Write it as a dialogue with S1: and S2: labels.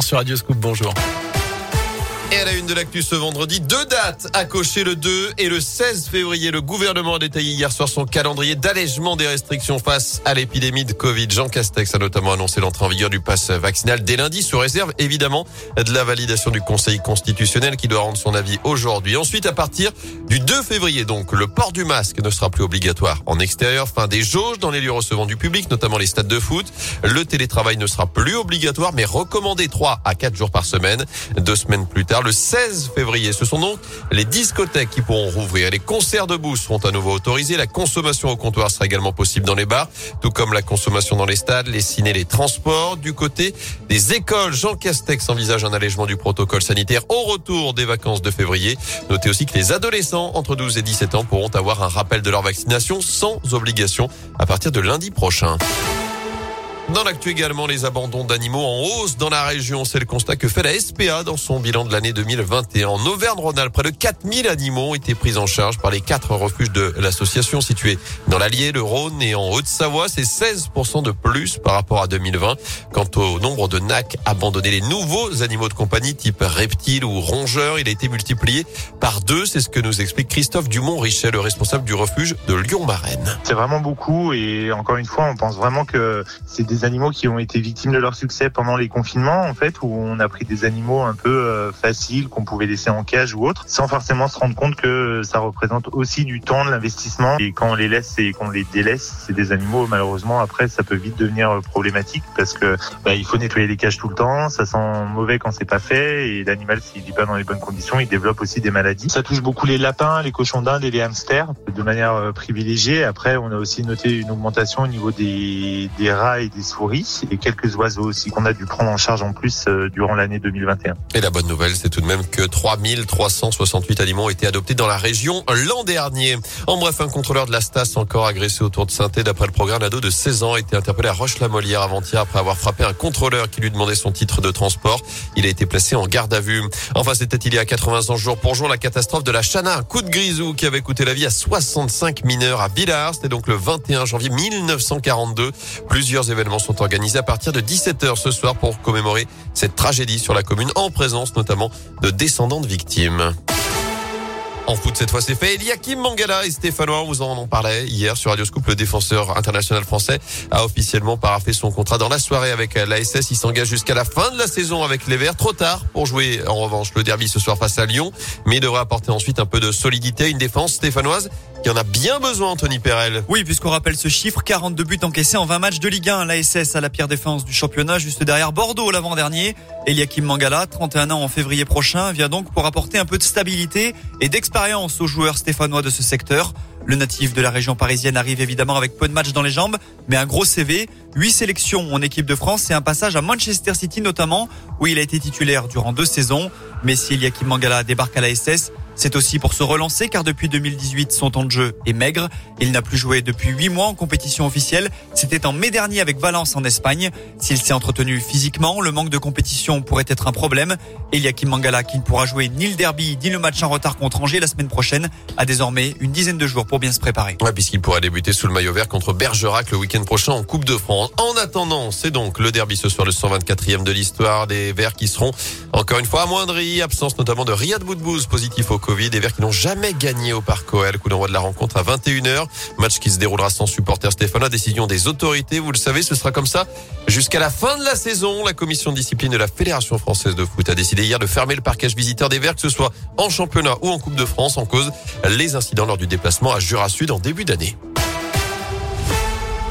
S1: Sur Radio Scoop. Bonjour.
S2: À la une de l'actu ce vendredi, deux dates à cocher le 2 et le 16 février. Le gouvernement a détaillé hier soir son calendrier d'allègement des restrictions face à l'épidémie de Covid. Jean Castex a notamment annoncé l'entrée en vigueur du pass vaccinal dès lundi sous réserve évidemment de la validation du Conseil constitutionnel qui doit rendre son avis aujourd'hui. Ensuite, à partir du 2 février, donc, le port du masque ne sera plus obligatoire en extérieur. Fin des jauges dans les lieux recevant du public, notamment les stades de foot. Le télétravail ne sera plus obligatoire mais recommandé 3 à 4 jours par semaine. Deux semaines plus tard, le 16 février. Ce sont donc les discothèques qui pourront rouvrir. Les concerts debout seront à nouveau autorisés. La consommation au comptoir sera également possible dans les bars, tout comme la consommation dans les stades, les ciné, les transports. Du côté des écoles, Jean Castex envisage un allègement du protocole sanitaire au retour des vacances de février. Notez aussi que les adolescents entre 12 et 17 ans pourront avoir un rappel de leur vaccination sans obligation à partir de lundi prochain. Dans l'actu également, les abandons d'animaux en hausse dans la région. C'est le constat que fait la SPA dans son bilan de l'année 2021. En Auvergne-Rhône-Alpes, près de 4000 animaux ont été pris en charge par les quatre refuges de l'association situés dans l'Allier, le Rhône et en Haute-Savoie. C'est 16% de plus par rapport à 2020. Quant au nombre de NAC abandonnés, les nouveaux animaux de compagnie type reptiles ou rongeurs, il a été multiplié par deux. C'est ce que nous explique Christophe Dumont-Richet, le responsable du refuge de Lyon-Marraine.
S3: C'est vraiment beaucoup et encore une fois, on pense vraiment que c'est des animaux qui ont été victimes de leur succès pendant les confinements, en fait, où on a pris des animaux un peu euh, faciles qu'on pouvait laisser en cage ou autre, sans forcément se rendre compte que ça représente aussi du temps, de l'investissement. Et quand on les laisse et qu'on les délaisse, c'est des animaux, malheureusement, après, ça peut vite devenir problématique parce que bah, il faut nettoyer les cages tout le temps, ça sent mauvais quand c'est pas fait, et l'animal, s'il vit pas dans les bonnes conditions, il développe aussi des maladies. Ça touche beaucoup les lapins, les cochons d'Inde et les hamsters de manière euh, privilégiée. Après, on a aussi noté une augmentation au niveau des, des rats et des souris et quelques oiseaux aussi qu'on a dû prendre en charge en plus euh, durant l'année 2021.
S2: Et la bonne nouvelle, c'est tout de même que 3368 animaux ont été adoptés dans la région l'an dernier. En bref, un contrôleur de la Stas encore agressé autour de saint D'après le programme, l'ado de 16 ans a été interpellé à Roche-la-Molière avant-hier après avoir frappé un contrôleur qui lui demandait son titre de transport. Il a été placé en garde à vue. Enfin, c'était il y a 80 ans jour pour jour la catastrophe de la Chana, un coup de grisou qui avait coûté la vie à 65 mineurs à Villars. C'était donc le 21 janvier 1942. Plusieurs événements sont organisés à partir de 17h ce soir pour commémorer cette tragédie sur la commune en présence notamment de descendants de victimes. En foot, cette fois, c'est fait. Eliakim Mangala et Stéphanois, vous en parlait hier sur Radio Scoop. Le défenseur international français a officiellement paraffé son contrat dans la soirée avec l'ASS. Il s'engage jusqu'à la fin de la saison avec les Verts. Trop tard pour jouer, en revanche, le derby ce soir face à Lyon. Mais il devrait apporter ensuite un peu de solidité, une défense stéphanoise qui en a bien besoin, Anthony Perel.
S4: Oui, puisqu'on rappelle ce chiffre, 42 buts encaissés en 20 matchs de Ligue 1. L'ASS a la pire défense du championnat, juste derrière Bordeaux l'avant-dernier. Eliakim Mangala, 31 ans en février prochain, vient donc pour apporter un peu de stabilité et d'expérience aux joueurs stéphanois de ce secteur. Le natif de la région parisienne arrive évidemment avec peu de matchs dans les jambes, mais un gros CV, 8 sélections en équipe de France et un passage à Manchester City notamment, où il a été titulaire durant deux saisons. Mais si Eliakim Mangala débarque à la SS, c'est aussi pour se relancer car depuis 2018, son temps de jeu est maigre. Il n'a plus joué depuis 8 mois en compétition officielle. C'était en mai dernier avec Valence en Espagne. S'il s'est entretenu physiquement, le manque de compétition pourrait être un problème. Eliakim Mangala, qui ne pourra jouer ni le derby ni le match en retard contre Angers la semaine prochaine, a désormais une dizaine de jours pour bien se préparer.
S2: Ouais, puisqu'il pourra débuter sous le maillot vert contre Bergerac le week-end prochain en Coupe de France. En attendant, c'est donc le derby ce soir, le 124e de l'histoire des Verts qui seront encore une fois amoindris. Absence notamment de Riyad Boudbouz, positif au Covid. Des Verts qui n'ont jamais gagné au Parc OL. Coup d'envoi de la rencontre à 21h. Match qui se déroulera sans supporter Stéphane. Décision des autorités. Vous le savez, ce sera comme ça jusqu'à la fin de la saison. La commission de discipline de la Fédération française de foot a décidé hier de fermer le parquage visiteur des Verts, que ce soit en championnat ou en Coupe de France, en cause les incidents lors du déplacement à Jura Sud en début d'année.